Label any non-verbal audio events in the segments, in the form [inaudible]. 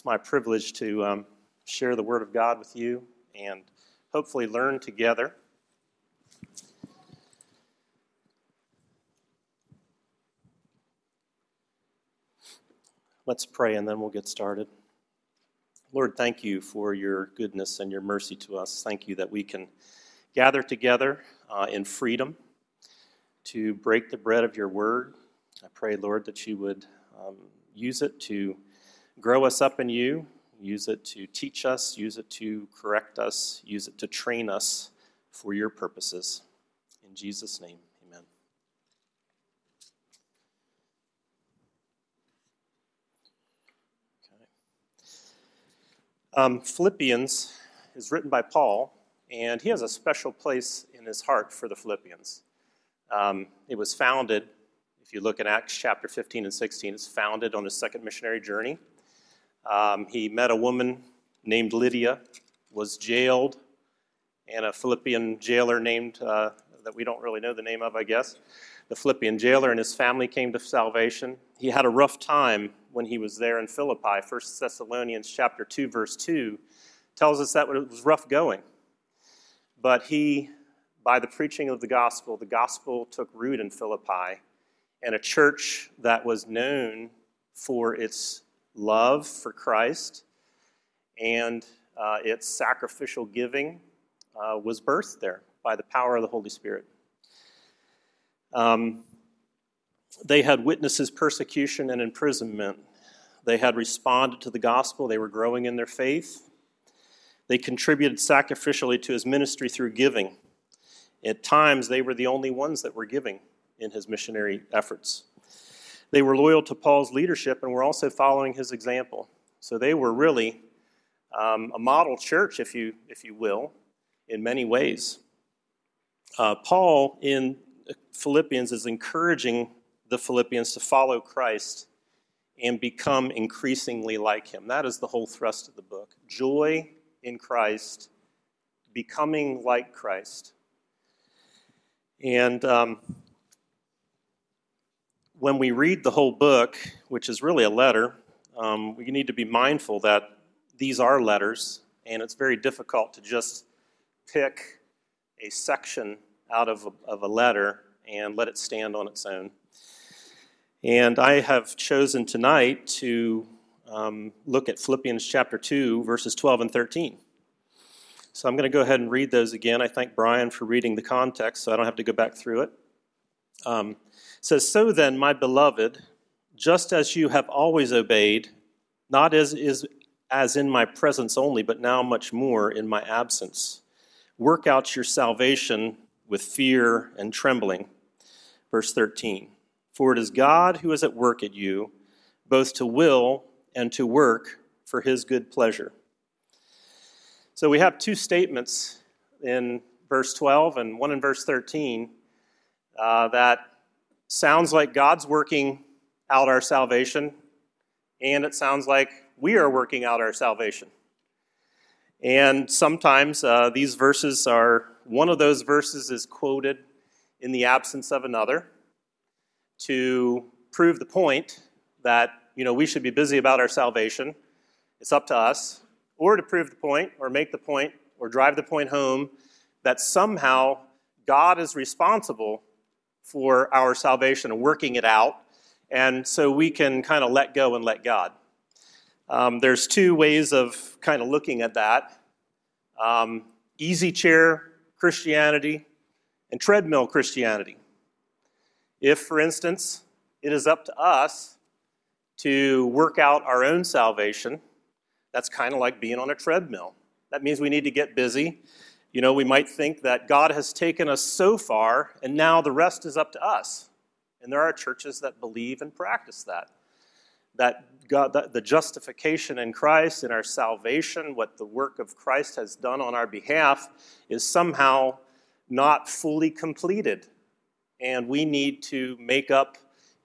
it's my privilege to um, share the Word of God with you and hopefully learn together. Let's pray and then we'll get started. Lord, thank you for your goodness and your mercy to us. Thank you that we can gather together uh, in freedom to break the bread of your word. I pray, Lord, that you would um, use it to grow us up in you, use it to teach us, use it to correct us, use it to train us for your purposes. In Jesus' name, amen. Okay. Um, Philippians is written by Paul, and he has a special place in his heart for the Philippians. Um, it was founded, if you look at Acts chapter 15 and 16, it's founded on his second missionary journey. Um, he met a woman named Lydia, was jailed, and a Philippian jailer named, uh, that we don't really know the name of, I guess. The Philippian jailer and his family came to salvation. He had a rough time when he was there in Philippi. 1 Thessalonians chapter 2, verse 2 tells us that it was rough going. But he, by the preaching of the gospel, the gospel took root in Philippi, and a church that was known for its love for Christ and uh, its sacrificial giving uh, was birthed there by the power of the Holy Spirit. Um, they had witnessed persecution and imprisonment. They had responded to the gospel. They were growing in their faith. They contributed sacrificially to his ministry through giving. At times, they were the only ones that were giving in his missionary efforts. They were loyal to Paul's leadership and were also following his example. So they were really um, a model church, if you, if you will, in many ways. Uh, Paul in Philippians is encouraging the Philippians to follow Christ and become increasingly like him. That is the whole thrust of the book. Joy in Christ, becoming like Christ. And um, when we read the whole book, which is really a letter, um, we need to be mindful that these are letters, and it's very difficult to just pick a section out of a, of a letter and let it stand on its own. And I have chosen tonight to um, look at Philippians chapter 2, verses 12 and 13. So I'm going to go ahead and read those again. I thank Brian for reading the context, so I don't have to go back through it. Um, says, So then, my beloved, just as you have always obeyed, not as, is, as in my presence only, but now much more in my absence, work out your salvation with fear and trembling. Verse 13 For it is God who is at work at you, both to will and to work for his good pleasure. So we have two statements in verse 12 and one in verse 13 uh, that sounds like God's working out our salvation, and it sounds like we are working out our salvation. And sometimes uh, these verses are, one of those verses is quoted in the absence of another to prove the point that, you know, we should be busy about our salvation. It's up to us. Or to prove the point, or make the point, or drive the point home that somehow God is responsible for our salvation and working it out. And so we can kind of let go and let God. Um, there's two ways of kind of looking at that um, easy chair Christianity and treadmill Christianity. If, for instance, it is up to us to work out our own salvation, that's kind of like being on a treadmill. That means we need to get busy you know, we might think that God has taken us so far and now the rest is up to us. And there are churches that believe and practice that. That God, the justification in Christ and our salvation, what the work of Christ has done on our behalf, is somehow not fully completed. And we need to make up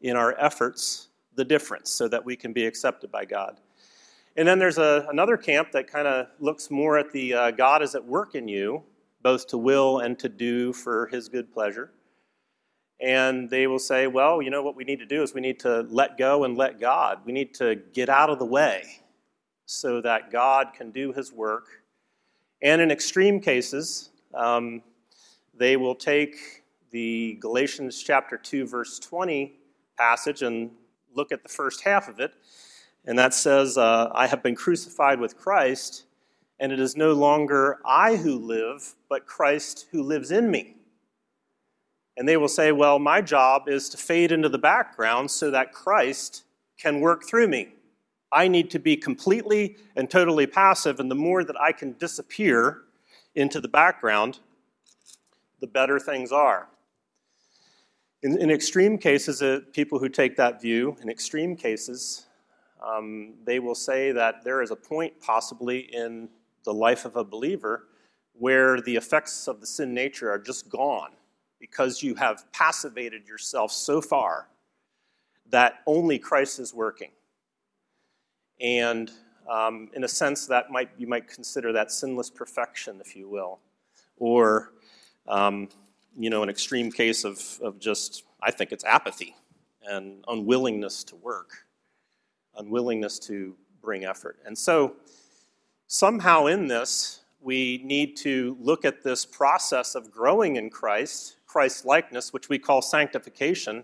in our efforts the difference so that we can be accepted by God. And then there's a, another camp that kind of looks more at the uh, God is at work in you, both to will and to do for his good pleasure. And they will say, well, you know what we need to do is we need to let go and let God. We need to get out of the way so that God can do his work. And in extreme cases, um, they will take the Galatians chapter 2, verse 20 passage and look at the first half of it. And that says, uh, I have been crucified with Christ, and it is no longer I who live, but Christ who lives in me. And they will say, Well, my job is to fade into the background so that Christ can work through me. I need to be completely and totally passive, and the more that I can disappear into the background, the better things are. In, in extreme cases, uh, people who take that view, in extreme cases, um, they will say that there is a point possibly in the life of a believer where the effects of the sin nature are just gone because you have passivated yourself so far that only Christ is working. And um, in a sense, that might you might consider that sinless perfection, if you will, or um, you know, an extreme case of, of just I think it's apathy and unwillingness to work, unwillingness to bring effort. And so somehow in this, we need to look at this process of growing in Christ, Christ likeness, which we call sanctification,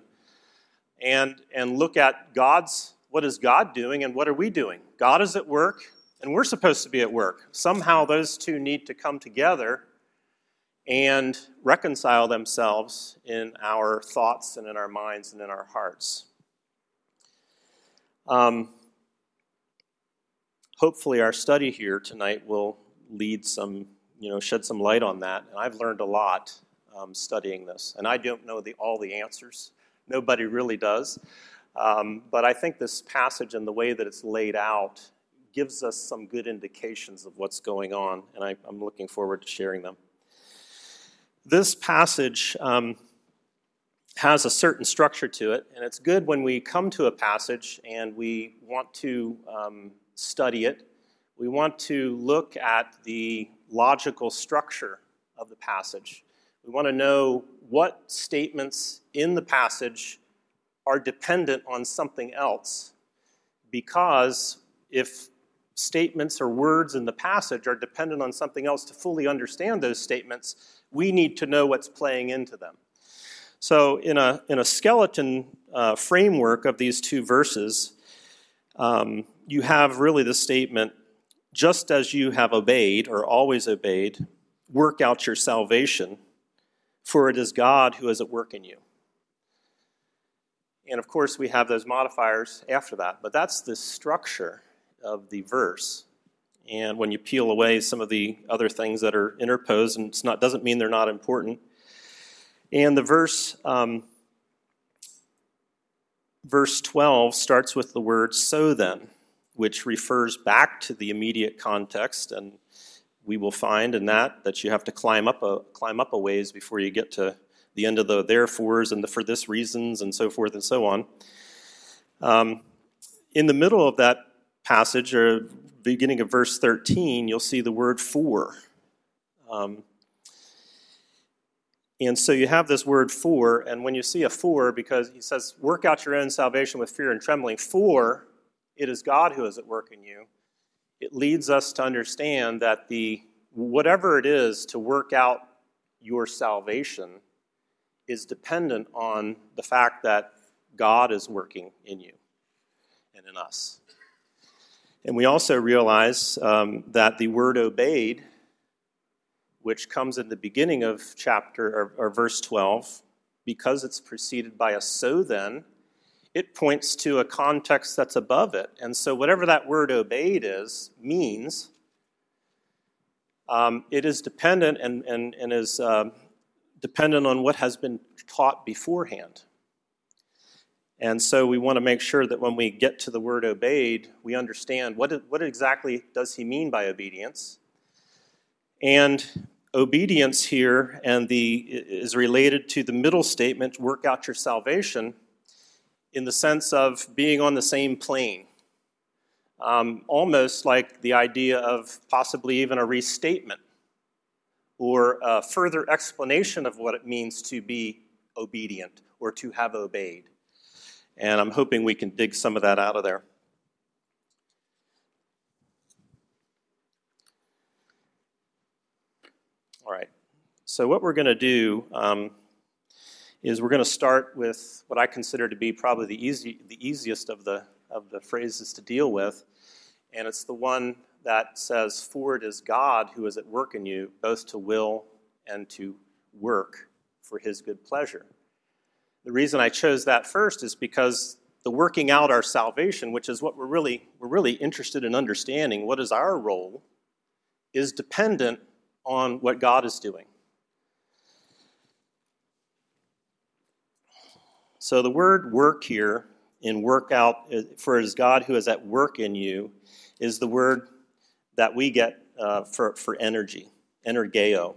and, and look at God's what is God doing and what are we doing? God is at work, and we're supposed to be at work. Somehow those two need to come together and reconcile themselves in our thoughts and in our minds and in our hearts. Um, hopefully, our study here tonight will lead some, you know, shed some light on that. And I've learned a lot um, studying this. And I don't know the, all the answers. Nobody really does. Um, but I think this passage and the way that it's laid out gives us some good indications of what's going on, and I, am looking forward to sharing them. This passage um, has a certain structure to it, and it's good when we come to a passage and we want to um, study it. We want to look at the logical structure of the passage. We want to know what statements in the passage are dependent on something else. Because if statements or words in the passage are dependent on something else to fully understand those statements, we need to know what's playing into them. So, in a, in a skeleton uh, framework of these two verses, um, you have really the statement just as you have obeyed or always obeyed, work out your salvation, for it is God who is at work in you. And of course, we have those modifiers after that, but that's the structure of the verse. And when you peel away some of the other things that are interposed, and it doesn't mean they're not important. And the verse, um, verse 12 starts with the word so then, which refers back to the immediate context. And we will find in that that you have to climb up a, climb up a ways before you get to the end of the therefores and the for this reasons and so forth and so on. Um, in the middle of that passage, or beginning of verse 13, you'll see the word for. Um, and so you have this word for, and when you see a for, because he says, work out your own salvation with fear and trembling, for it is God who is at work in you, it leads us to understand that the whatever it is to work out your salvation is dependent on the fact that God is working in you and in us. And we also realize um, that the word obeyed, which comes in the beginning of chapter or, or verse 12, because it's preceded by a so then, it points to a context that's above it. And so, whatever that word obeyed is, means, um, it is dependent and, and, and is um, dependent on what has been taught beforehand. And so we want to make sure that when we get to the word obeyed, we understand what, what exactly does he mean by obedience. And obedience here and the is related to the middle statement, work out your salvation, in the sense of being on the same plane. Um, almost like the idea of possibly even a restatement or a further explanation of what it means to be obedient or to have obeyed. And I'm hoping we can dig some of that out of there. All right. So, what we're going to do um, is we're going to start with what I consider to be probably the, easy, the easiest of the, of the phrases to deal with, and it's the one that says, For it is God who is at work in you, both to will and to work for his good pleasure. The reason I chose that first is because the working out our salvation, which is what we're really, we're really interested in understanding, what is our role, is dependent on what God is doing. So the word work here in work out, for it is God who is at work in you, is the word that we get uh, for, for energy, energeo.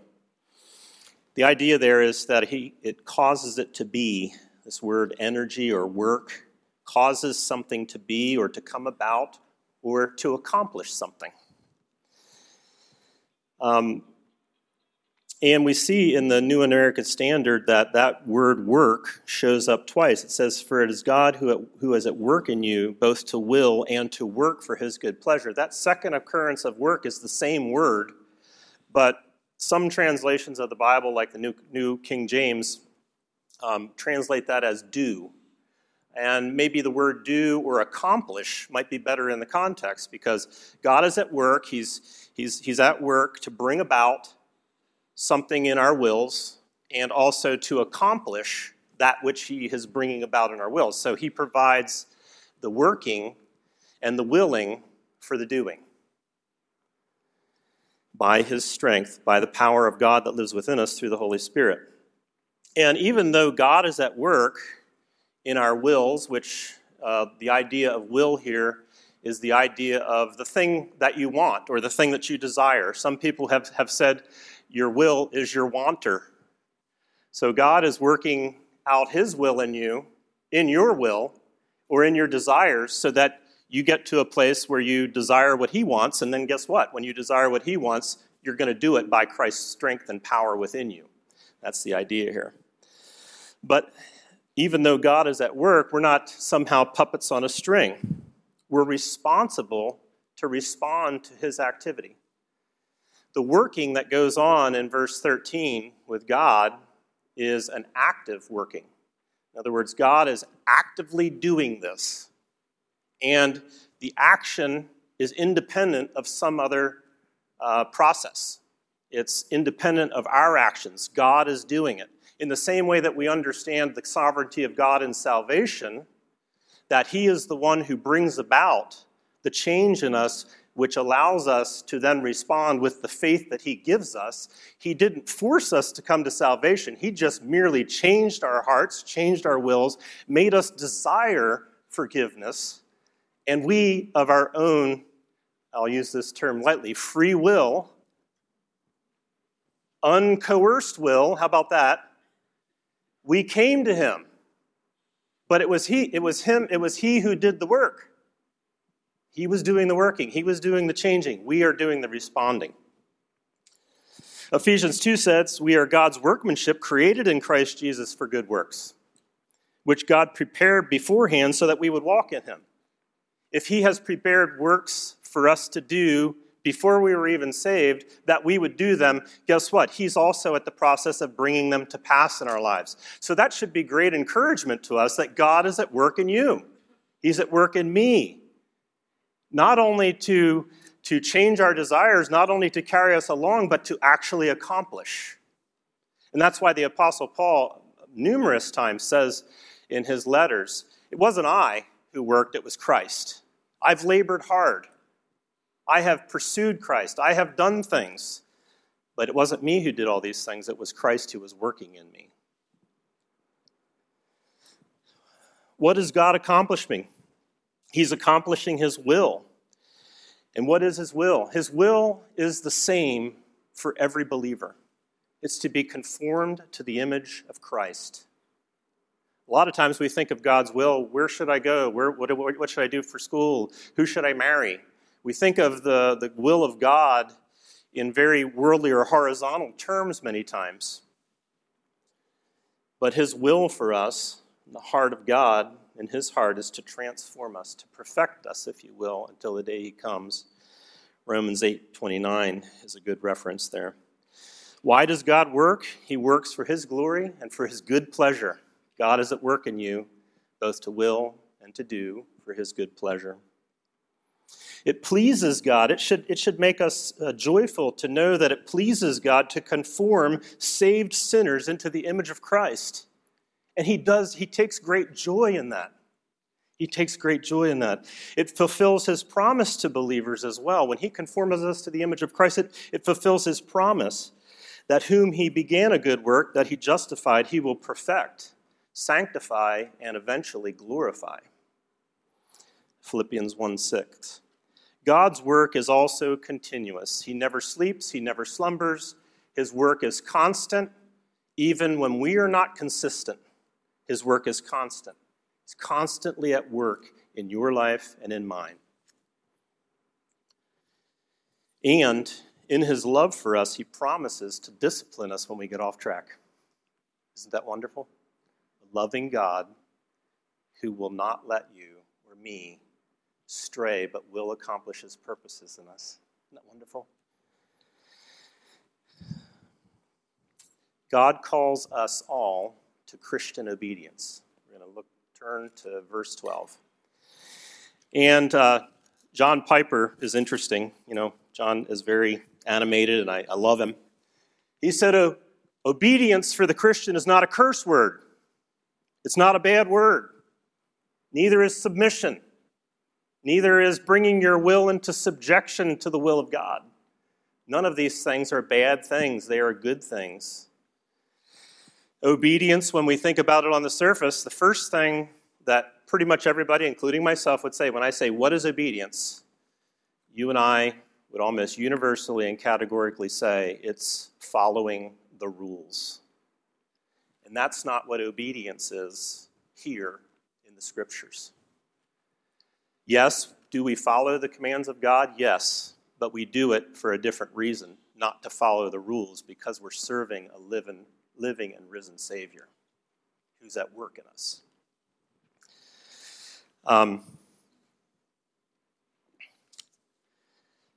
The idea there is that he, it causes it to be, this word energy or work, causes something to be or to come about or to accomplish something. Um, and we see in the New American Standard that that word work shows up twice. It says, For it is God who, who is at work in you, both to will and to work for his good pleasure. That second occurrence of work is the same word, but some translations of the Bible, like the New, New King James, um, translate that as do. And maybe the word do or accomplish might be better in the context because God is at work. He's, he's, he's at work to bring about something in our wills and also to accomplish that which He is bringing about in our wills. So He provides the working and the willing for the doing by His strength, by the power of God that lives within us through the Holy Spirit. And even though God is at work in our wills, which uh, the idea of will here is the idea of the thing that you want or the thing that you desire. Some people have, have said your will is your wanter. So God is working out His will in you, in your will, or in your desires, so that you get to a place where you desire what He wants, and then guess what? When you desire what He wants, you're going to do it by Christ's strength and power within you. That's the idea here. But even though God is at work, we're not somehow puppets on a string. We're responsible to respond to His activity the working that goes on in verse 13 with God is an active working. In other words, God is actively doing this. And the action is independent of some other uh, process. It's independent of our actions. God is doing it. In the same way that we understand the sovereignty of God in salvation, that He is the one who brings about the change in us which allows us to then respond with the faith that He gives us. He didn't force us to come to salvation, He just merely changed our hearts, changed our wills, made us desire forgiveness, and we, of our own, I'll use this term lightly, free will, uncoerced will, how about that? We came to Him. But it was he, it was him, it was he who did the work. He was doing the working, He was doing the changing. We are doing the responding. Ephesians 2 says, We are God's workmanship created in Christ Jesus for good works, which God prepared beforehand so that we would walk in Him. If He has prepared works for us to do before we were even saved, that we would do them, guess what? He's also at the process of bringing them to pass in our lives. So that should be great encouragement to us that God is at work in you, He's at work in me not only to, to change our desires, not only to carry us along, but to actually accomplish. And that's why the Apostle Paul numerous times says in his letters, It wasn't I who worked, it was Christ. I've labored hard. I have pursued Christ. I have done things. But it wasn't me who did all these things, it was Christ who was working in me. What is God accomplishing? He's accomplishing his will. And what is his will? His will is the same for every believer it's to be conformed to the image of Christ. A lot of times we think of God's will where should I go? Where, what, what should I do for school? Who should I marry? We think of the, the will of God in very worldly or horizontal terms many times. But his will for us, the heart of God, in his heart is to transform us, to perfect us, if you will, until the day he comes. Romans 8:29 is a good reference there. Why does God work? He works for His glory and for His good pleasure. God is at work in you, both to will and to do for His good pleasure. It pleases God. It should, it should make us uh, joyful to know that it pleases God to conform saved sinners into the image of Christ. And He does, He takes great joy in that. He takes great joy in that. It fulfills his promise to believers as well. When he conforms us to the image of Christ, it, it fulfills his promise that whom he began a good work, that he justified, he will perfect, sanctify, and eventually glorify. Philippians 1 6. God's work is also continuous. He never sleeps, he never slumbers. His work is constant, even when we are not consistent. His work is constant. He's constantly at work in your life and in mine. And in his love for us, he promises to discipline us when we get off track. Isn't that wonderful? A loving God who will not let you or me stray, but will accomplish his purposes in us. Isn't that wonderful? God calls us all to Christian obedience. We're going to look turn to verse 12. And uh, John Piper is interesting. You know, John is very animated, and I, I love him. He said, oh, Obedience for the Christian is not a curse word, it's not a bad word. Neither is submission. Neither is bringing your will into subjection to the will of God. None of these things are bad things, they are good things. Obedience, when we think about it on the surface, the first thing that pretty much everybody, including myself, would say when I say, What is obedience? you and I would almost universally and categorically say it's following the rules. And that's not what obedience is here in the scriptures. Yes, do we follow the commands of God? Yes, but we do it for a different reason, not to follow the rules, because we're serving a living, living and risen Savior who's at work in us. Um,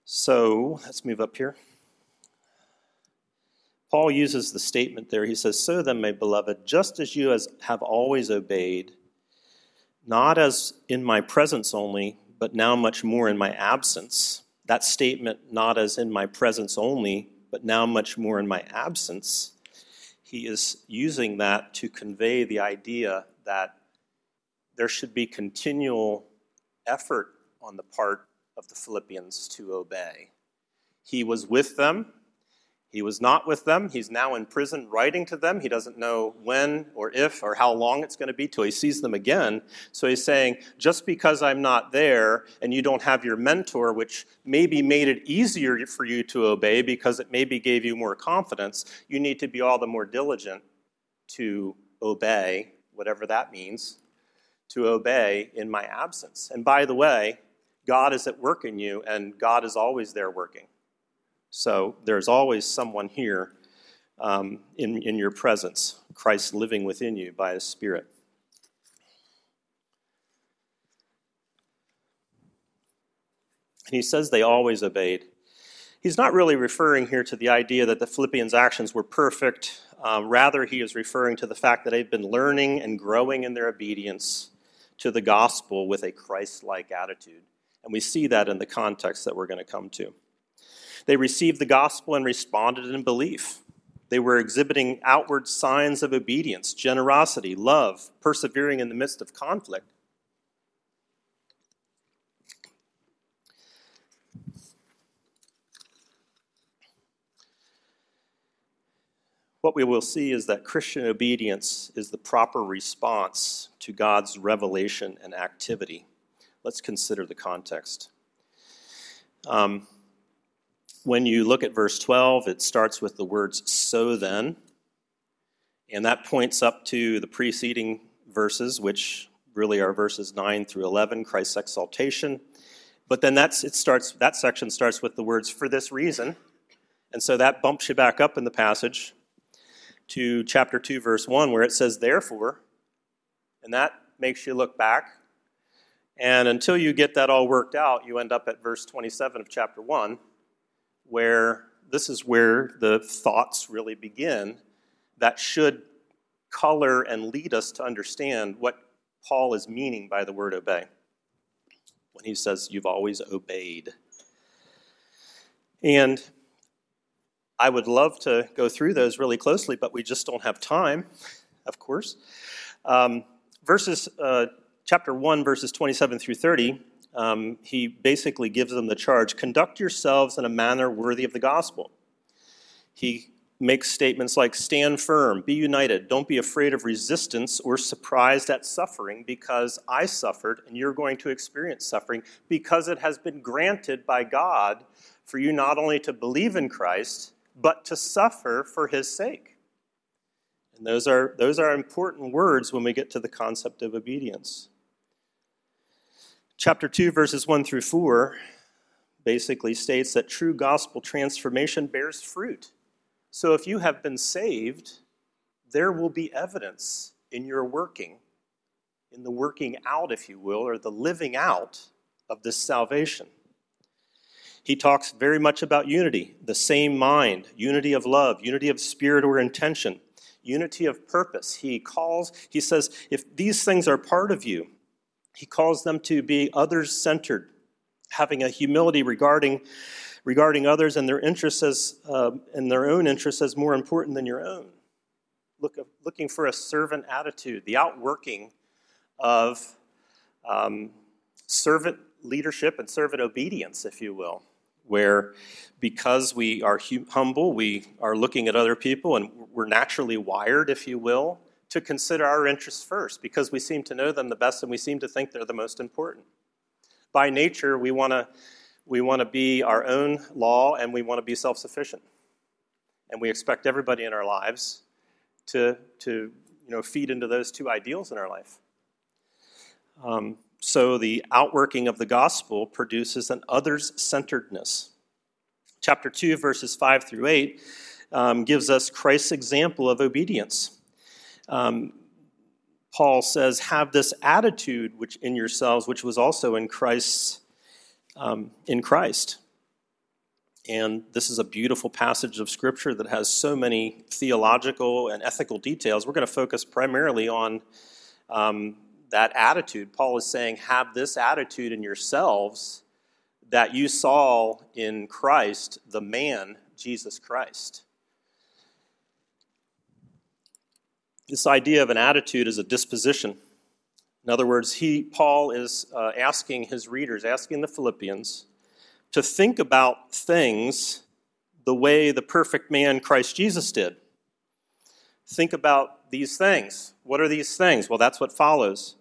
so let's move up here. Paul uses the statement there. He says, So then, my beloved, just as you as have always obeyed, not as in my presence only, but now much more in my absence. That statement, not as in my presence only, but now much more in my absence, he is using that to convey the idea that there should be continual effort on the part of the Philippians to obey. He was with them he was not with them. He's now in prison writing to them. He doesn't know when or if or how long it's going to be till he sees them again. So he's saying, just because I'm not there and you don't have your mentor, which maybe made it easier for you to obey because it maybe gave you more confidence, you need to be all the more diligent to obey, whatever that means, to obey in my absence. And by the way, God is at work in you, and God is always there working. So there's always someone here um, in, in your presence, Christ living within you by His Spirit. And he says they always obeyed. He's not really referring here to the idea that the Philippians' actions were perfect. Um, rather, he is referring to the fact that they've been learning and growing in their obedience to the gospel with a Christ like attitude. And we see that in the context that we're going to come to. They received the gospel and responded in belief. They were exhibiting outward signs of obedience, generosity, love, persevering in the midst of conflict. What we will see is that Christian obedience is the proper response to God's revelation and activity. Let's consider the context. Um, when you look at verse 12, it starts with the words, so then. And that points up to the preceding verses, which really are verses 9 through 11, Christ's exaltation. But then that's, it starts, that section starts with the words, for this reason. And so that bumps you back up in the passage to chapter 2, verse 1, where it says, therefore. And that makes you look back. And until you get that all worked out, you end up at verse 27 of chapter 1, where this is where the thoughts really begin that should color and lead us to understand what Paul is meaning by the word obey when he says, You've always obeyed. And I would love to go through those really closely, but we just don't have time, of course. Um, verses, uh, chapter 1, verses 27 through 30, um, he basically gives them the charge conduct yourselves in a manner worthy of the gospel. He makes statements like stand firm, be united, don't be afraid of resistance or surprised at suffering because I suffered and you're going to experience suffering because it has been granted by God for you not only to believe in Christ, but to suffer for his sake. And those are, those are important words when we get to the concept of obedience. Chapter 2, verses 1 through 4 basically states that true gospel transformation bears fruit. So if you have been saved, there will be evidence in your working, in the working out, if you will, or the living out of this salvation. He talks very much about unity, the same mind, unity of love, unity of spirit or intention, unity of purpose. He calls, he says, if these things are part of you, he calls them to be others centered, having a humility regarding regarding others and their interests as, uh, and their own interests as more important than your own. Look, looking for a servant attitude, the outworking of um, servant leadership and servant obedience, if you will, where because we are humble, we are looking at other people, and we're naturally wired, if you will, to consider our interests first because we seem to know them the best and we seem to think they're the most important. By nature, we want to we want to be our own law and we want to be self sufficient. And we expect everybody in our lives to, to you know, feed into those two ideals in our life. Um, so the outworking of the gospel produces an others centeredness. Chapter 2, verses 5 through 8, um, gives us Christ's example of obedience. Um, Paul says, Have this attitude which in yourselves, which was also in Christ's um, in Christ. And this is a beautiful passage of Scripture that has so many theological and ethical details. We're going to focus primarily on um, that attitude. Paul is saying, have this attitude in yourselves that you saw in Christ, the man, Jesus Christ. This idea of an attitude is a disposition. In other words, he, Paul is uh, asking his readers, asking the Philippians, to think about things the way the perfect man Christ Jesus did. Think about these things. What are these things? Well, that's what follows.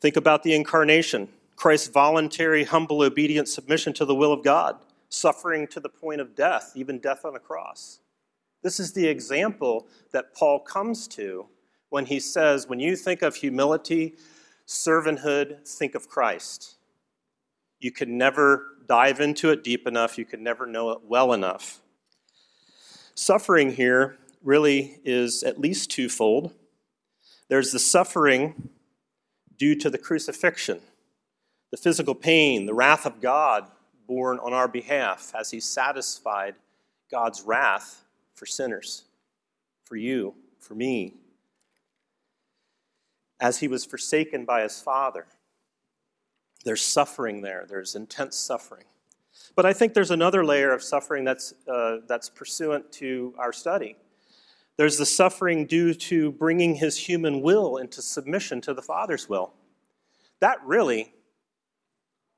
Think about the incarnation, Christ's voluntary, humble, obedient submission to the will of God, suffering to the point of death, even death on a cross. This is the example that Paul comes to when he says, when you think of humility, servanthood, think of Christ. You can never dive into it deep enough, you can never know it well enough. Suffering here really is at least twofold. There's the suffering due to the crucifixion, the physical pain, the wrath of God borne on our behalf as he satisfied God's wrath for sinners, for you, for me, as he was forsaken by his father. There's suffering there, there's intense suffering. But I think there's another layer of suffering that's, uh, that's pursuant to our study. There's the suffering due to bringing his human will into submission to the Father's will. That really,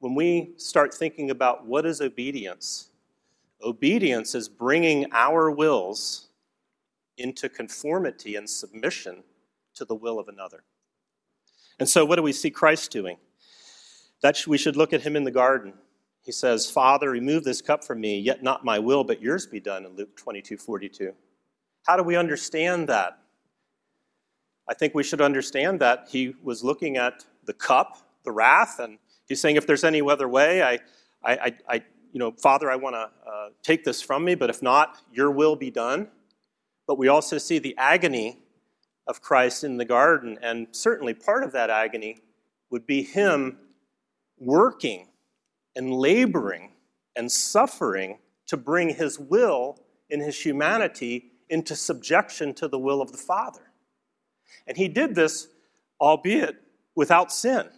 when we start thinking about what is obedience, obedience is bringing our wills into conformity and submission to the will of another. And so, what do we see Christ doing? That we should look at him in the garden. He says, Father, remove this cup from me, yet not my will, but yours be done, in Luke 22 42. How do we understand that? I think we should understand that he was looking at the cup, the wrath, and he's saying, if there's any other way, I, I, I you know, Father, I want to uh, take this from me, but if not, your will be done. But we also see the agony of Christ in the garden. And certainly part of that agony would be him working and laboring and suffering to bring his will in his humanity into subjection to the will of the Father. And he did this, albeit without sin.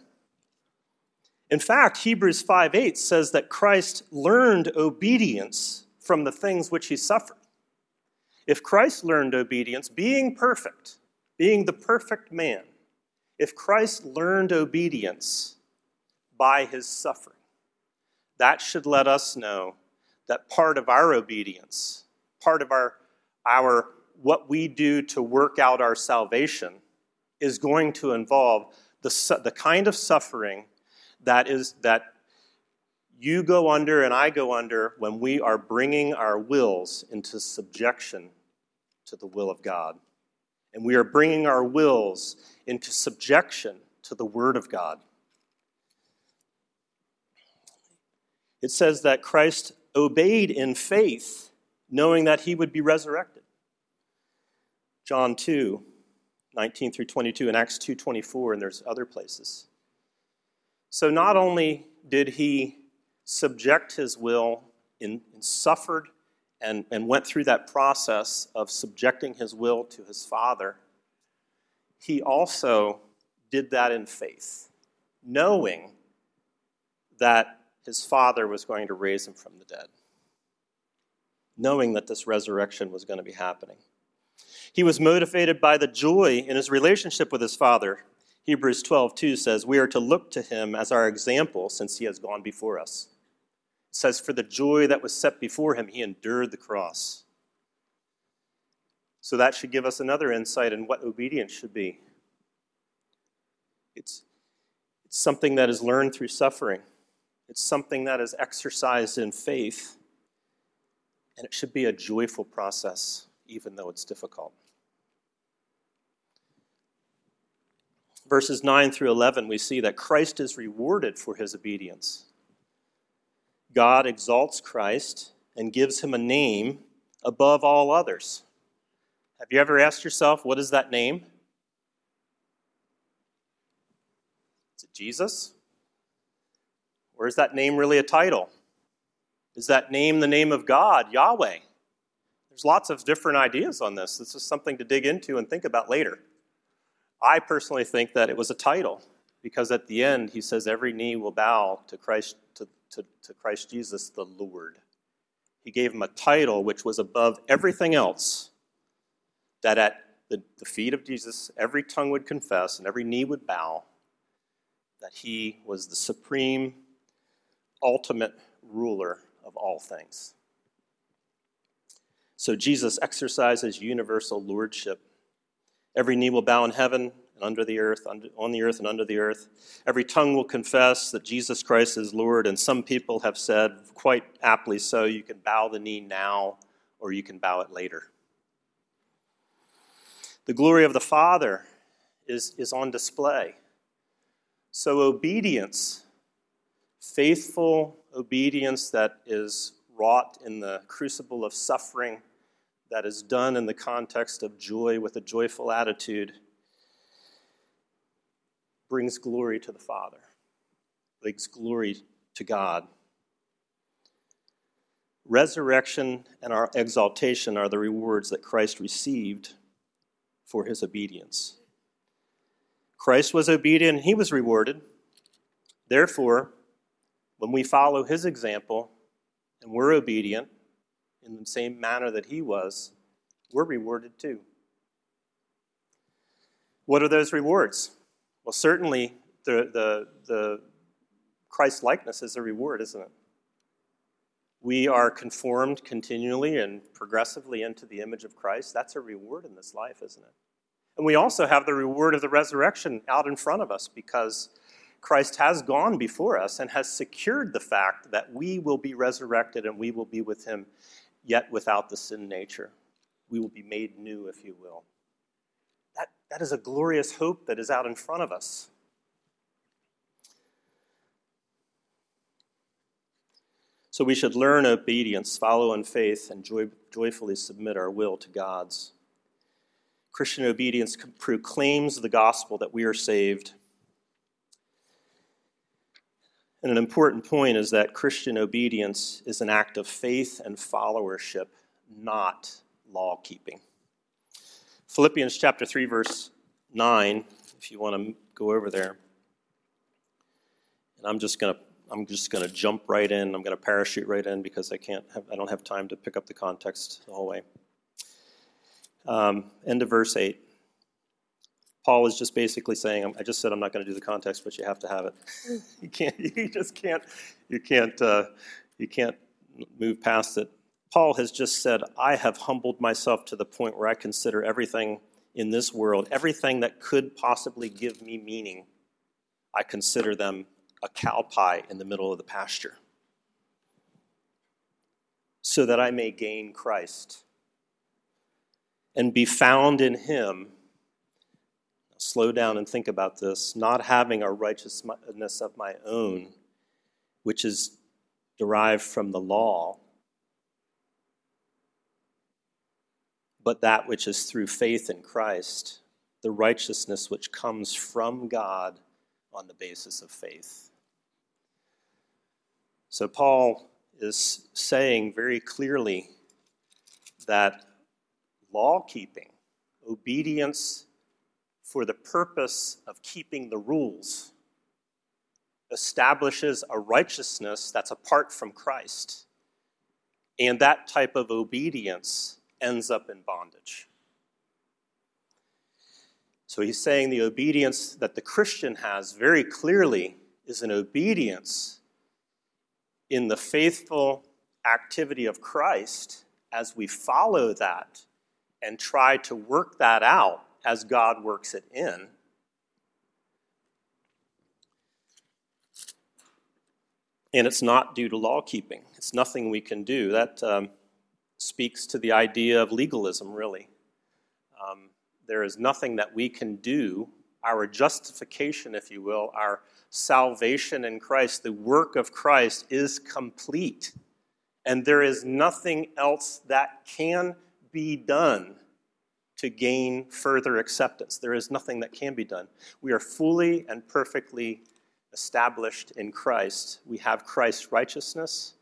In fact, Hebrews 5 8 says that Christ learned obedience from the things which he suffered. If Christ learned obedience, being perfect, being the perfect man, if Christ learned obedience by his suffering, that should let us know that part of our obedience, part of our, our what we do to work out our salvation is going to involve the, the kind of suffering that is that you go under and I go under when we are bringing our wills into subjection to the will of God. And we are bringing our wills into subjection to the Word of God. It says that Christ obeyed in faith, knowing that he would be resurrected. John 2, 19 through 22, and Acts 2, 24, and there's other places. So not only did he subject his will and, suffered and, and went through that process of subjecting his will to his Father, he also did that in faith, knowing that his Father was going to raise him from the dead, knowing that this resurrection was going to be happening. He was motivated by the joy in his relationship with his Father. Hebrews 12, 2 says, We are to look to him as our example since he has gone before us It says, For the joy that was set before him, he endured the cross. So that should give us another insight in what obedience should be. It's, it's something that is learned through suffering, it's something that is exercised in faith, and it should be a joyful process, even though it's difficult. Verses 9 through 11, we see that Christ is rewarded for his obedience. God exalts Christ and gives him a name above all others. Have you ever asked yourself, what is that name? Is it Jesus? Or is that name really a title? Is that name the name of God, Yahweh? There's lots of different ideas on this. This is something to dig into and think about later. I personally think that it was a title because at the end he says every knee will bow to Christ to to, to Christ Jesus the Lord. He gave him a title which was above everything else, that at the, the feet of Jesus, every tongue would confess and every knee would bow that he was the supreme, ultimate ruler of all things. So Jesus exercises universal lordship. Every knee will bow in heaven, and under the earth, on the earth and under the earth. Every tongue will confess that Jesus Christ is Lord, and some people have said, quite aptly so, you can bow the knee now or you can bow it later. The glory of the Father is, is on display. So, obedience, faithful obedience that is wrought in the crucible of suffering, that is done in the context of joy with a joyful attitude brings glory to the Father, brings glory to God. Resurrection and our exaltation are the rewards that Christ received for his obedience. Christ was obedient and he was rewarded. Therefore, when we follow his example and we're obedient in the same manner that he was, we're rewarded too. What are those rewards? Well, certainly the, the, the Christ likeness is a reward, isn't it? We are conformed continually and progressively into the image of Christ. That's a reward in this life, isn't it? And we also have the reward of the resurrection out in front of us because Christ has gone before us and has secured the fact that we will be resurrected and we will be with him, yet without the sin nature. We will be made new, if you will. That, that is a glorious hope that is out in front of us. So we should learn obedience, follow in faith, and joy, joyfully submit our will to God's. Christian obedience proclaims the gospel that we are saved. And an important point is that Christian obedience is an act of faith and followership, not law keeping. Philippians chapter 3, verse 9, if you want to go over there. And I'm just going to I'm just going to jump right in. I'm going to parachute right in because I can't have, I don't have time to pick up the context the whole way. Um, end of verse 8. Paul is just basically saying, I just said I'm not going to do the context, but you have to have it. [laughs] you can't, you just can't, you can't, uh, you can't move past it. Paul has just said, I have humbled myself to the point where I consider everything in this world, everything that could possibly give me meaning, I consider them a cow pie in the middle of the pasture. So that I may gain Christ and be found in him slow down and think about this, not having a righteousness of my own, which is derived from the law, but that which is through faith in Christ, the righteousness which comes from God on the basis of faith. So, Paul is saying very clearly that law keeping, obedience for the purpose of keeping the rules establishes a righteousness that's apart from Christ. And that type of obedience ends up in bondage. So he's saying the obedience that the Christian has very clearly is an obedience in the faithful activity of Christ as we follow that and try to work that out as God works it in. And it's not due to law keeping. It's nothing we can do. That um, speaks to the idea of legalism, really. Um, there is nothing that we can do. Our justification, if you will, our salvation in Christ, the work of Christ is complete. And there is nothing else that can be done to gain further acceptance. There is nothing that can be done. We are fully and perfectly established in Christ. We have Christ's righteousness.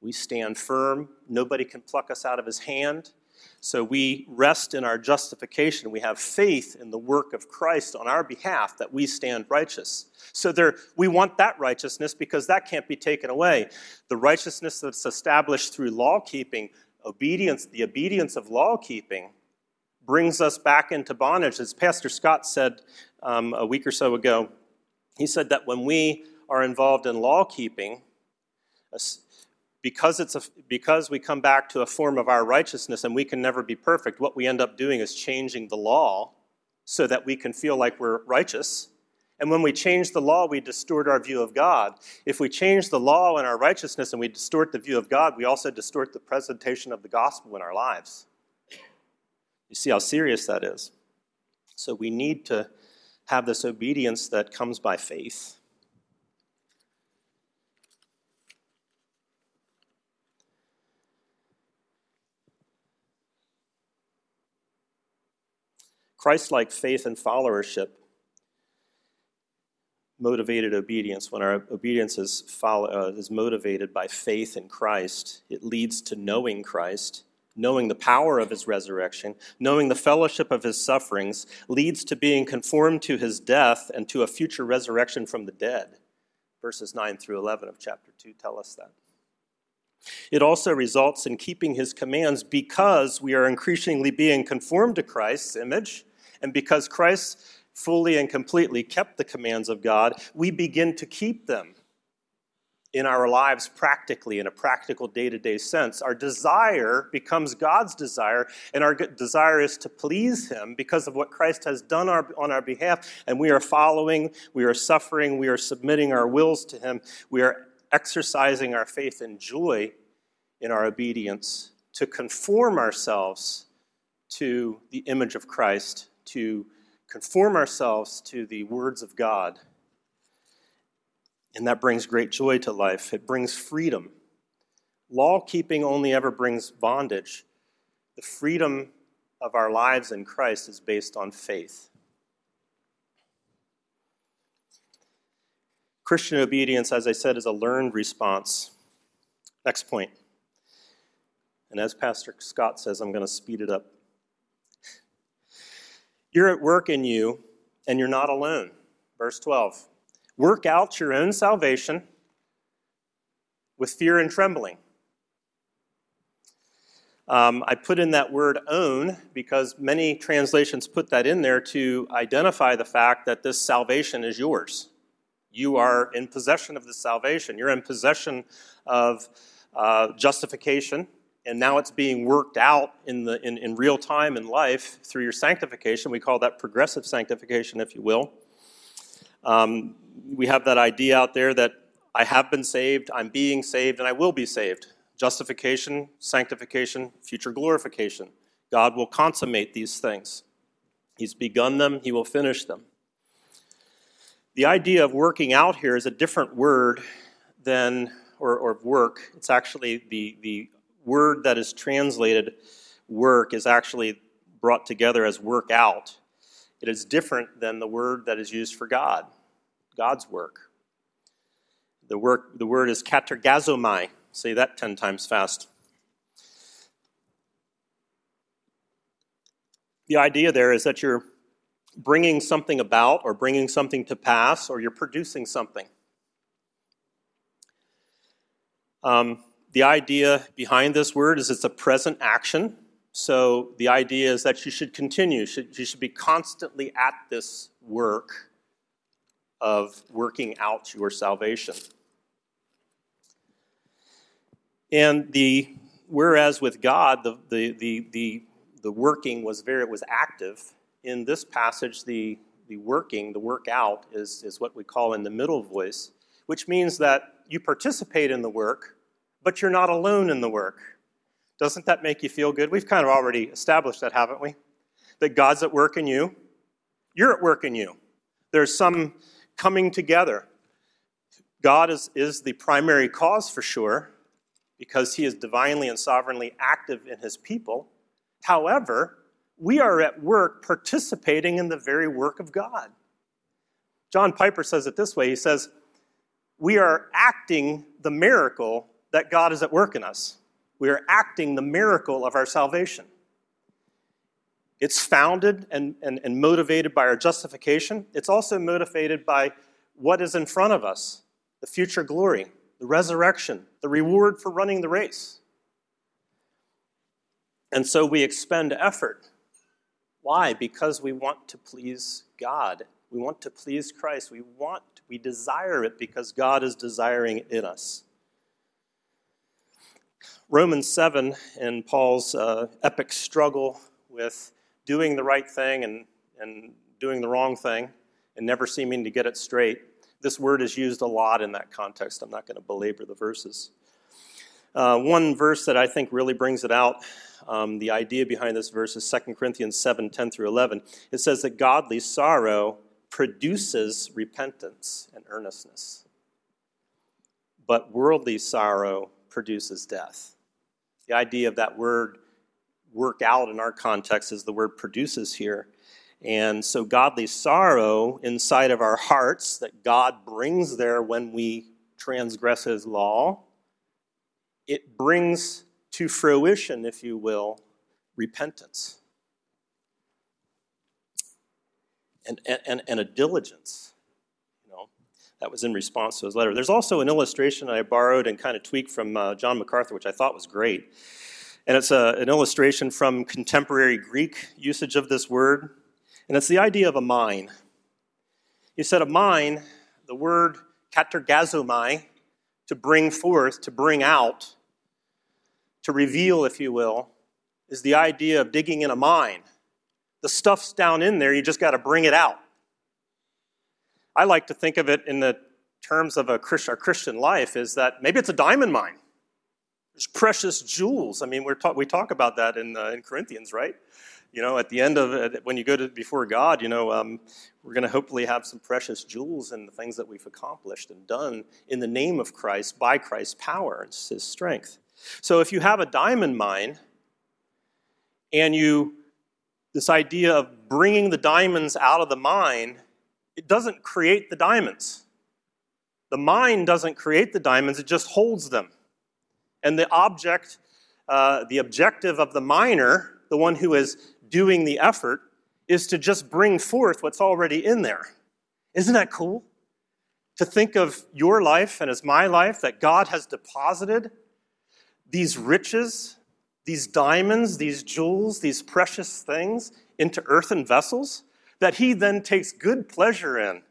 We stand firm. Nobody can pluck us out of his hand. So we rest in our justification. We have faith in the work of Christ on our behalf that we stand righteous. So there, we want that righteousness because that can't be taken away. The righteousness that's established through law keeping, obedience, the obedience of law keeping, brings us back into bondage. As Pastor Scott said um, a week or so ago, he said that when we are involved in law keeping, because, it's a, because we come back to a form of our righteousness and we can never be perfect, what we end up doing is changing the law so that we can feel like we're righteous. And when we change the law, we distort our view of God. If we change the law and our righteousness and we distort the view of God, we also distort the presentation of the gospel in our lives. You see how serious that is. So we need to have this obedience that comes by faith. Christ like faith and followership motivated obedience. When our obedience is, follow, uh, is motivated by faith in Christ, it leads to knowing Christ knowing the power of his resurrection, knowing the fellowship of his sufferings, leads to being conformed to his death and to a future resurrection from the dead. Verses 9 through 11 of chapter 2 tell us that. It also results in keeping his commands because we are increasingly being conformed to Christ's image, and because Christ fully and completely kept the commands of God, we begin to keep them in our lives practically, in a practical day to day sense. Our desire becomes God's desire, and our desire is to please Him because of what Christ has done our, on our behalf. And we are following, we are suffering, we are submitting our wills to Him, we are exercising our faith and joy in our obedience to conform ourselves to the image of Christ, to conform ourselves to the words of God and that brings great joy to life. It brings freedom. Law keeping only ever brings bondage. The freedom of our lives in Christ is based on faith. Christian obedience, as I said, is a learned response. Next point. And as Pastor Scott says, I'm going to speed it up. You're at work in you, and you're not alone. Verse 12. Work out your own salvation with fear and trembling. Um, I put in that word own because many translations put that in there to identify the fact that this salvation is yours. You are in possession of the salvation. You're in possession of uh, justification, and now it's being worked out in, the, in, in real time in life through your sanctification. We call that progressive sanctification, if you will. Um, we have that idea out there that I have been saved, I'm being saved, and I will be saved justification, sanctification, future glorification. God will consummate these things. He's begun them, He will finish them. The idea of working out here is a different word than, or, or work. It's actually the, the word that is translated work is actually brought together as work out. It is different than the word that is used for God, God's work. The, work, the word is katergazomai, Say that 10 times fast. The idea there is that you're bringing something about or bringing something to pass or you're producing something. Um, the idea behind this word is it's a present action. So the idea is that you should continue, should, you should be constantly at this work of working out your salvation. And the whereas with God, the, the, the, the, the working was very it was active. In this passage, the, the working, the work out, is, is what we call in the middle voice, which means that you participate in the work, but you're not alone in the work. Doesn't that make you feel good? We've kind of already established that, haven't we? That God's at work in you, you're at work in you. There's some coming together. God is, is the primary cause for sure, because he is divinely and sovereignly active in his people. However, we are at work participating in the very work of God. John Piper says it this way he says, We are acting the miracle that God is at work in us. We are acting the miracle of our salvation. It's founded and, and, and motivated by our justification. It's also motivated by what is in front of us the future glory the resurrection, the reward for running the race. And so we expend effort. Why? Because we want to please God. We want to please Christ. We want, we desire it because God is desiring it in us. Romans 7 and Paul's uh, epic struggle with doing the right thing and, and doing the wrong thing and never seeming to get it straight this word is used a lot in that context. I'm not going to belabor the verses. Uh, one verse that I think really brings it out, um, the idea behind this verse is 2 Corinthians 7 10 through 11. It says that godly sorrow produces repentance and earnestness, but worldly sorrow produces death. The idea of that word work out in our context is the word produces here. And so, godly sorrow inside of our hearts that God brings there when we transgress His law, it brings to fruition, if you will, repentance and, and, and a diligence. You know, that was in response to his letter. There's also an illustration I borrowed and kind of tweaked from uh, John MacArthur, which I thought was great. And it's a, an illustration from contemporary Greek usage of this word. And it's the idea of a mine. You said a mine, the word katergazomai, to bring forth, to bring out, to reveal, if you will, is the idea of digging in a mine. The stuff's down in there, you just got to bring it out. I like to think of it in the terms of a Christian life is that maybe it's a diamond mine. Precious jewels. I mean, we're talk, we talk about that in, uh, in Corinthians, right? you know, at the end of it, when you go to before God, you know, um, we're going to hopefully have some precious jewels in the things that we've accomplished and done in the name of Christ, by Christ's power and His strength. So if you have a diamond mine, and you, this idea of bringing the diamonds out of the mine, it doesn't create the diamonds. The mine doesn't create the diamonds, it just holds them. And the object, uh, the objective of the miner, the one who is doing the effort, is to just bring forth what's already in there. Isn't that cool? To think of your life and as my life, that God has deposited these riches, these diamonds, these jewels, these precious things into earthen vessels that He then takes good pleasure in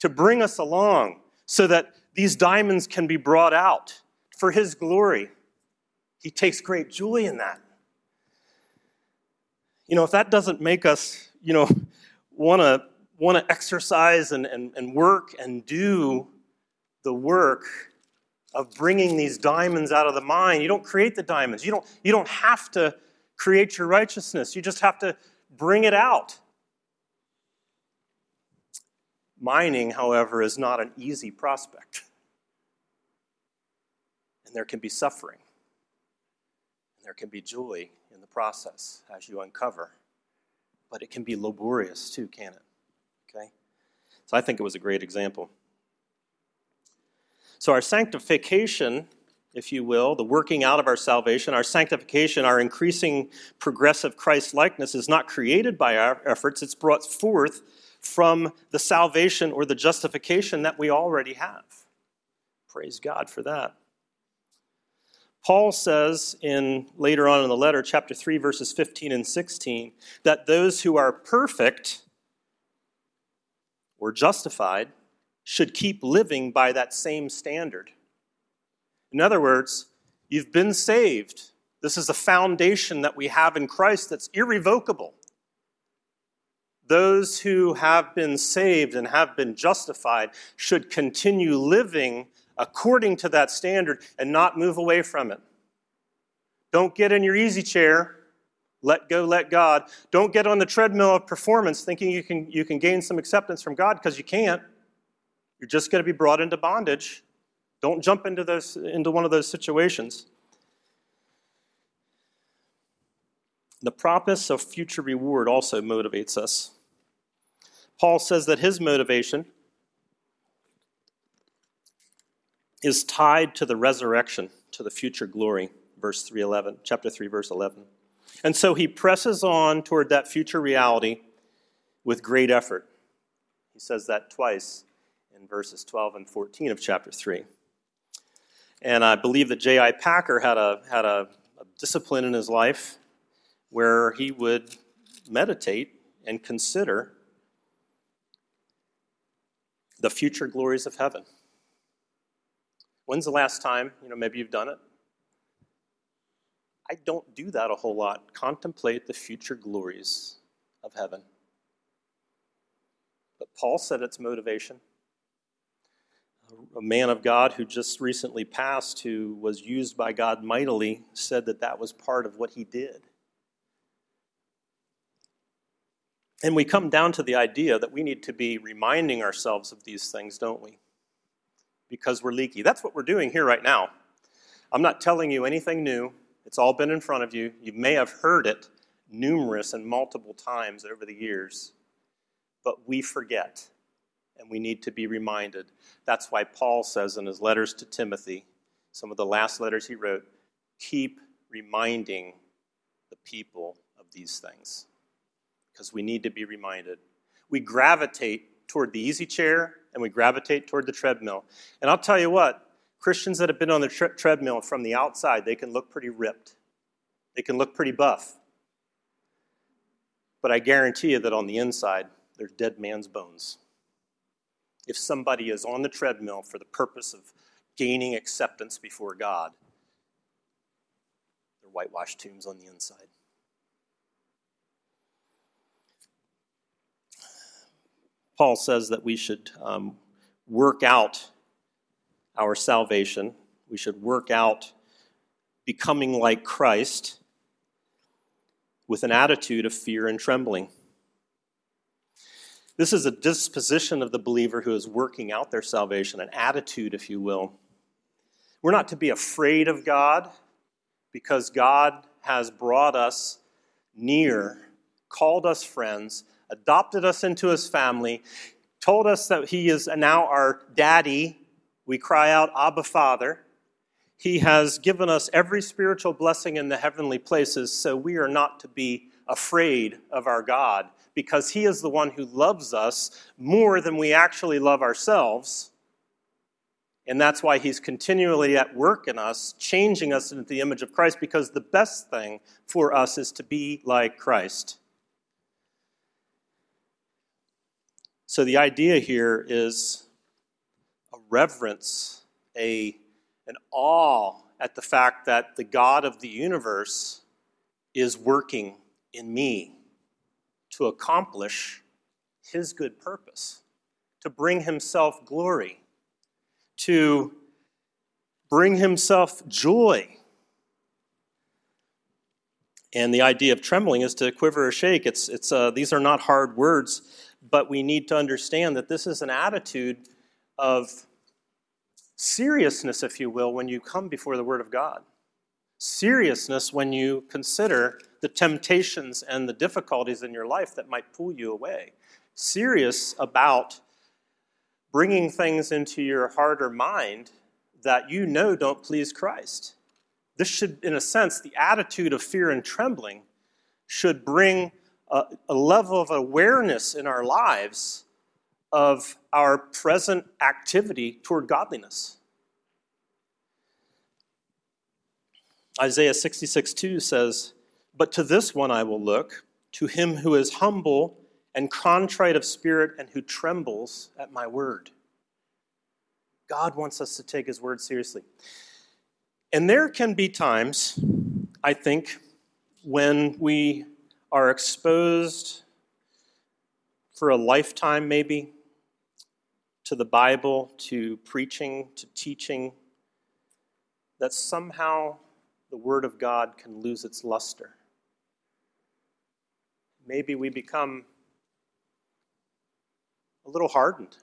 to bring us along so that these diamonds can be brought out for His glory. He takes great joy in that. You know, if that doesn't make us, you know, want to want to exercise and, and, and work and do the work of bringing these diamonds out of the mine. You don't create the diamonds. You don't, you don't have to create your righteousness. You just have to bring it out. Mining, however, is not an easy prospect. [laughs] And there can be suffering. And there can be joy in the process as you uncover. But it can be laborious too, can it? Okay? So I think it was a great example. So, our sanctification, if you will, the working out of our salvation, our sanctification, our increasing progressive Christ likeness is not created by our efforts, it's brought forth from the salvation or the justification that we already have. Praise God for that. Paul says in later on in the letter, chapter 3, verses 15 and 16, that those who are perfect or justified should keep living by that same standard. In other words, you've been saved. This is a foundation that we have in Christ that's irrevocable. Those who have been saved and have been justified should continue living according to that standard and not move away from it. Don't get in your easy chair. Let go, let God. Don't get on the treadmill of performance thinking you can, you can gain some acceptance from God because you can't. You're just going to be brought into bondage. Don't jump into, those, into one of those situations. The promise of future reward also motivates us. Paul says that his motivation is tied to the resurrection, to the future glory, verse 311, chapter 3 verse 11. And so he presses on toward that future reality with great effort. He says that twice in verses 12 and 14 of chapter 3. And I believe that J.I. Packer had a had a, a discipline in his life where he would meditate and consider the future glories of heaven. When's the last time, you know, maybe you've done it? I don't do that a whole lot. Contemplate the future glories of heaven. But Paul said it's motivation. A man of God who just recently passed, who was used by God mightily, said that that was part of what he did. And we come down to the idea that we need to be reminding ourselves of these things, don't we? Because we're leaky. That's what we're doing here right now. I'm not telling you anything new. It's all been in front of you. You may have heard it numerous and multiple times over the years, but we forget and we need to be reminded. That's why Paul says in his letters to Timothy, some of the last letters he wrote, keep reminding the people of these things because we need to be reminded. We gravitate toward the easy chair and we gravitate toward the treadmill. And I'll tell you what, Christians that have been on the tre- treadmill from the outside, they can look pretty ripped. They can look pretty buff. But I guarantee you that on the inside, they're dead man's bones. If somebody is on the treadmill for the purpose of gaining acceptance before God, they're whitewashed tombs on the inside. Paul says that we should um, work out our salvation. We should work out becoming like Christ with an attitude of fear and trembling. This is a disposition of the believer who is working out their salvation, an attitude, if you will. We're not to be afraid of God because God has brought us near, called us friends, adopted us into his family, told us that He is now our daddy. We cry out, Abba, Father. He has given us every spiritual blessing in the heavenly places, so we are not to be afraid of our God because He is the one who loves us more than we actually love ourselves. And that's why He's continually at work in us, changing us into the image of Christ, because the best thing for us is to be like Christ. So the idea here is a reverence, a, an awe at the fact that the God of the universe is working in me to accomplish his good purpose, to bring himself glory, to bring himself joy. And the idea of trembling is to quiver or shake. It's, it's, uh, these are not hard words, but we need to understand that this is an attitude of seriousness, if you will, when you come before the Word of God. Seriousness when you consider the temptations and the difficulties in your life that might pull you away. Serious about bringing things into your heart or mind that you know don't please Christ. This should, in a sense, the attitude of fear and trembling should bring a, a level of awareness in our lives of our present activity toward godliness. Isaiah 66 2 says, but to this one I will look, to him who is humble and contrite of spirit and who trembles at my word. God wants us to take his word seriously. And there can be times, I think, when we are exposed for a lifetime, maybe, to the Bible, to preaching, to teaching, that somehow the Word of God can lose its luster maybe we become a little hardened.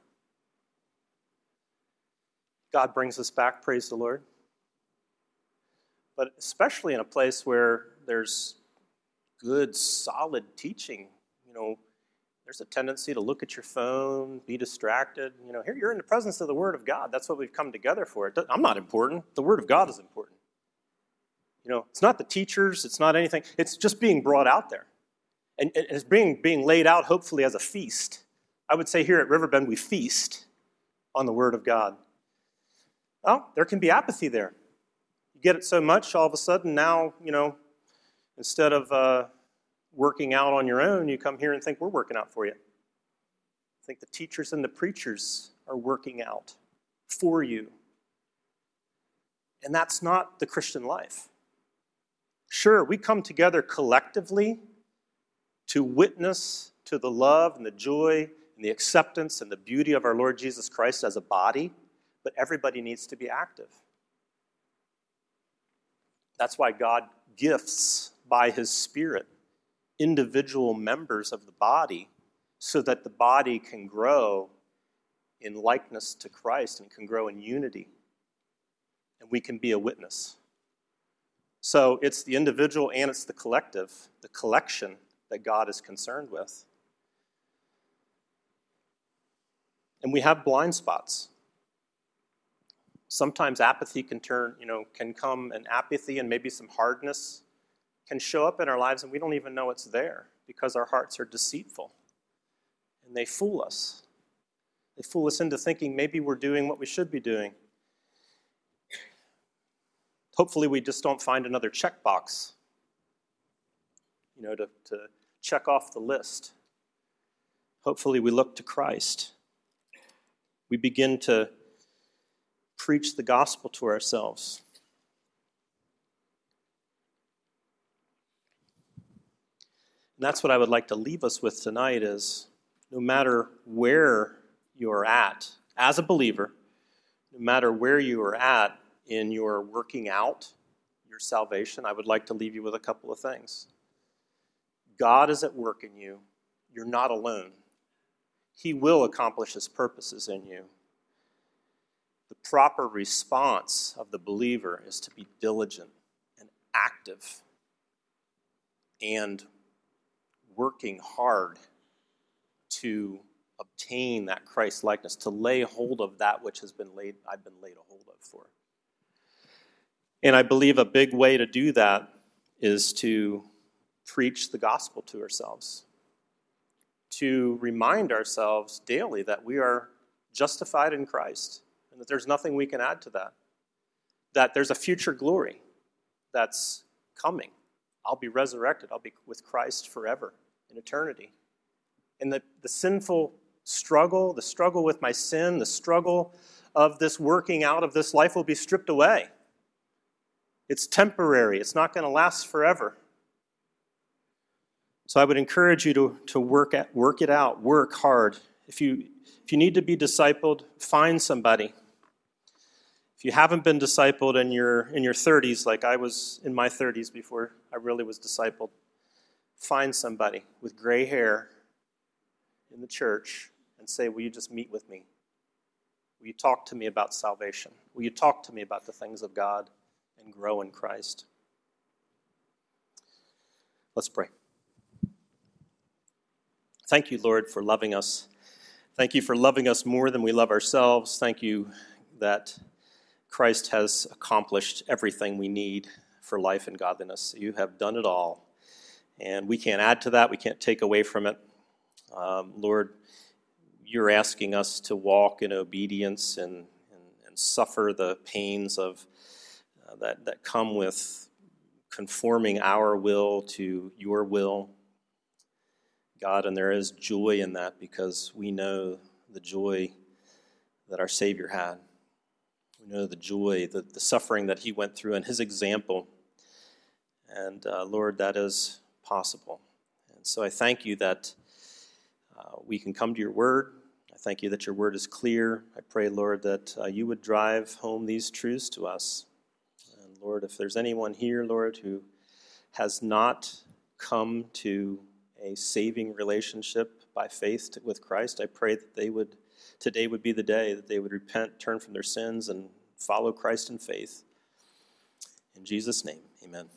God brings us back, praise the Lord. But especially in a place where there's good, solid teaching, you know, there's a tendency to look at your phone, be distracted. You know, here you're in the presence of the Word of God. That's what we've come together for. I'm not important. The Word of God is important. You know, it's not the teachers, it's not anything, it's just being brought out there and, it's being, being laid out hopefully as a feast. I would say here at Riverbend, we feast on the Word of God. Well, there can be apathy there. You get it so much, all of a sudden now, you know, instead of uh, working out on your own, you come here and think we're working out for you. I think the teachers and the preachers are working out for you. And that's not the Christian life. Sure, we come together collectively to witness to the love and the joy and the acceptance and the beauty of our Lord Jesus Christ as a body, but everybody needs to be active. That's why God gifts by His Spirit individual members of the body so that the body can grow in likeness to Christ and can grow in unity. And we can be a witness. So it's the individual and it's the collective, the collection that God is concerned with. And we have blind spots. Sometimes apathy can turn, you know, can come, and apathy and maybe some hardness can show up in our lives, and we don't even know it's there because our hearts are deceitful. And they fool us. They fool us into thinking maybe we're doing what we should be doing. Hopefully, we just don't find another checkbox, you know, to, to check off the list. Hopefully, we look to Christ. We begin to preach the gospel to ourselves. And that's what I would like to leave us with tonight is no matter where you're at as a believer, no matter where you are at in your working out your salvation, I would like to leave you with a couple of things. God is at work in you. You're not alone. He will accomplish his purposes in you. The proper response of the believer is to be diligent and active and working hard to obtain that Christ likeness, to lay hold of that which has been laid, I've been laid a hold of for. And I believe a big way to do that is to preach the gospel to ourselves, to remind ourselves daily that we are justified in Christ and that there's nothing we can add to that, that there's a future glory that's coming. I'll be resurrected, I'll be with Christ forever in eternity. And the, the sinful struggle, the struggle with my sin, the struggle of this working out of this life will be stripped away. It's temporary, it's not going to last forever. So I would encourage you to, to work, at, work it out, work hard. If you, if you need to be discipled, find somebody. If you haven't been discipled in your, in your 30s, like I was in my 30s before I really was discipled, find somebody with gray hair in the church and say, Will you just meet with me? Will you talk to me about salvation? Will you talk to me about the things of God? and grow in Christ. Let's pray. Thank you, Lord, for loving us. Thank you for loving us more than we love ourselves. Thank you that Christ has accomplished everything we need for life and godliness. You have done it all. And we can't add to that, we can't take away from it. Um, Lord, you're asking us to walk in obedience and, and, and suffer the pains of uh, that, that come with conforming our will to your will. God, and there is joy in that because we know the joy that our Savior had. We know the joy, the, the suffering that He went through, and His example. And uh, Lord, that is possible. And so I thank you that uh, we can come to your word. I thank you that your word is clear. I pray, Lord, that uh, you would drive home these truths to us. And Lord, if there's anyone here, Lord, who has not come to a saving relationship by faith with Christ, I pray that they would, today would be the day that they would repent, turn from their sins, and follow Christ in faith. In Jesus' name, amen.